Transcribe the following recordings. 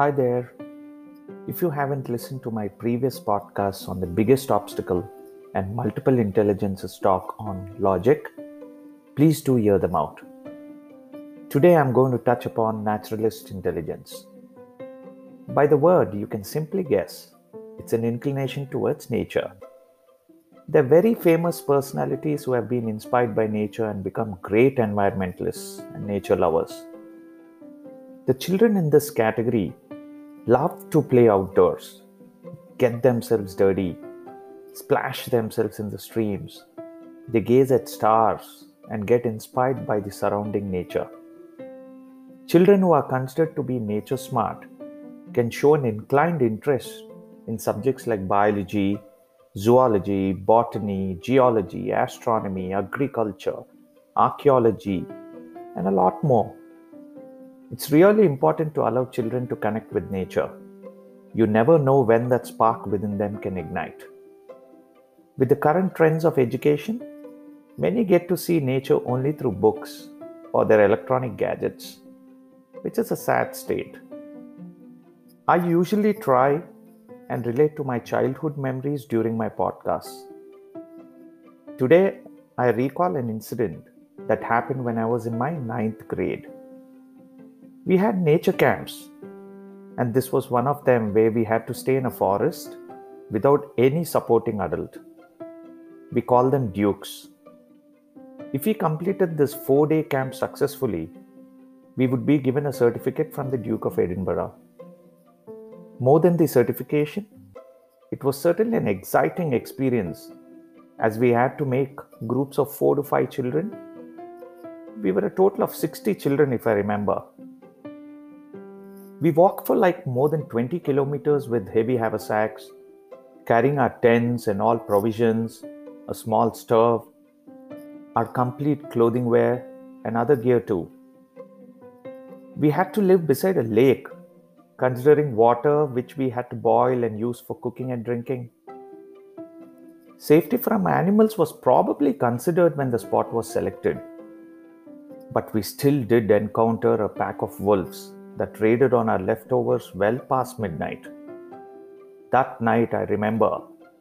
Hi there. If you haven't listened to my previous podcasts on the biggest obstacle and multiple intelligences talk on logic, please do hear them out. Today I'm going to touch upon naturalist intelligence. By the word, you can simply guess it's an inclination towards nature. There are very famous personalities who have been inspired by nature and become great environmentalists and nature lovers. The children in this category love to play outdoors, get themselves dirty, splash themselves in the streams. They gaze at stars and get inspired by the surrounding nature. Children who are considered to be nature smart can show an inclined interest in subjects like biology, zoology, botany, geology, astronomy, agriculture, archaeology, and a lot more. It's really important to allow children to connect with nature. You never know when that spark within them can ignite. With the current trends of education, many get to see nature only through books or their electronic gadgets, which is a sad state. I usually try and relate to my childhood memories during my podcasts. Today, I recall an incident that happened when I was in my ninth grade. We had nature camps, and this was one of them where we had to stay in a forest without any supporting adult. We call them dukes. If we completed this four day camp successfully, we would be given a certificate from the Duke of Edinburgh. More than the certification, it was certainly an exciting experience as we had to make groups of four to five children. We were a total of 60 children, if I remember, we walked for like more than 20 kilometers with heavy haversacks, carrying our tents and all provisions, a small stove, our complete clothing wear, and other gear too. We had to live beside a lake, considering water which we had to boil and use for cooking and drinking. Safety from animals was probably considered when the spot was selected, but we still did encounter a pack of wolves that raided on our leftovers well past midnight. That night, I remember,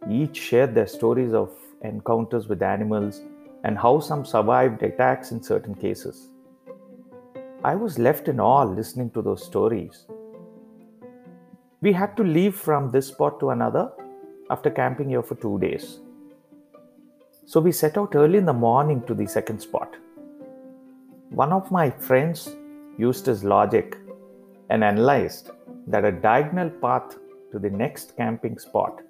each shared their stories of encounters with animals and how some survived attacks in certain cases. I was left in awe listening to those stories. We had to leave from this spot to another after camping here for two days. So we set out early in the morning to the second spot. One of my friends used his logic and analyzed that a diagonal path to the next camping spot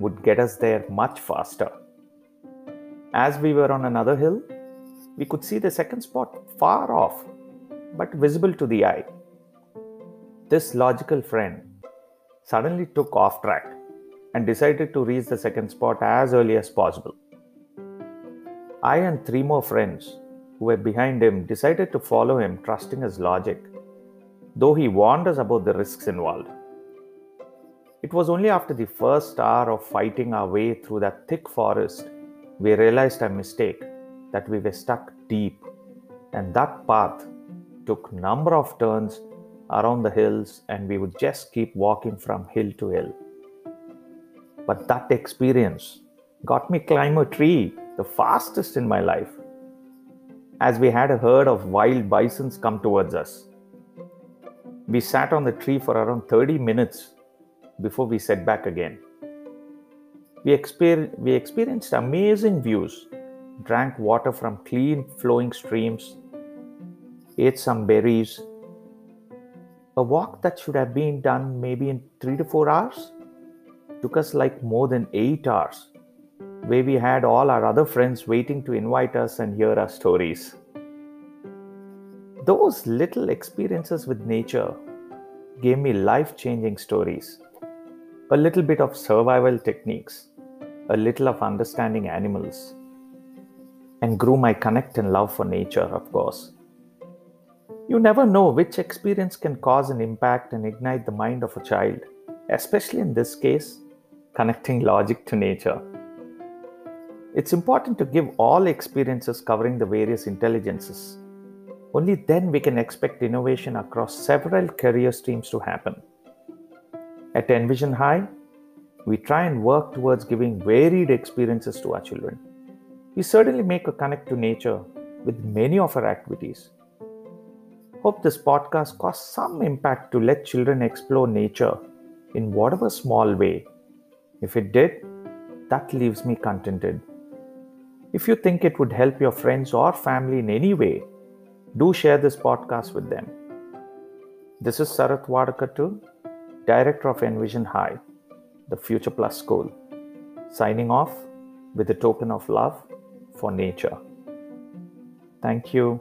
would get us there much faster. As we were on another hill, we could see the second spot far off, but visible to the eye. This logical friend suddenly took off track and decided to reach the second spot as early as possible. I and three more friends who were behind him decided to follow him, trusting his logic though he warned us about the risks involved. It was only after the first hour of fighting our way through that thick forest we realized our mistake that we were stuck deep. And that path took number of turns around the hills and we would just keep walking from hill to hill. But that experience got me climb a tree the fastest in my life as we had a herd of wild bisons come towards us we sat on the tree for around 30 minutes before we set back again. We, exper- we experienced amazing views, drank water from clean flowing streams, ate some berries. A walk that should have been done maybe in three to four hours took us like more than eight hours, where we had all our other friends waiting to invite us and hear our stories those little experiences with nature gave me life changing stories, a little bit of survival techniques, a little of understanding animals, and grew my connect and love for nature, of course. You never know which experience can cause an impact and ignite the mind of a child, especially in this case, connecting logic to nature. It's important to give all experiences covering the various intelligences only then we can expect innovation across several career streams to happen. At Envision High, we try and work towards giving varied experiences to our children. We certainly make a connect to nature with many of our activities. Hope this podcast caused some impact to let children explore nature in whatever small way. If it did, that leaves me contented. If you think it would help your friends or family in any way, do share this podcast with them. This is Sarath Vadakattu, Director of Envision High, the Future Plus School, signing off with a token of love for nature. Thank you.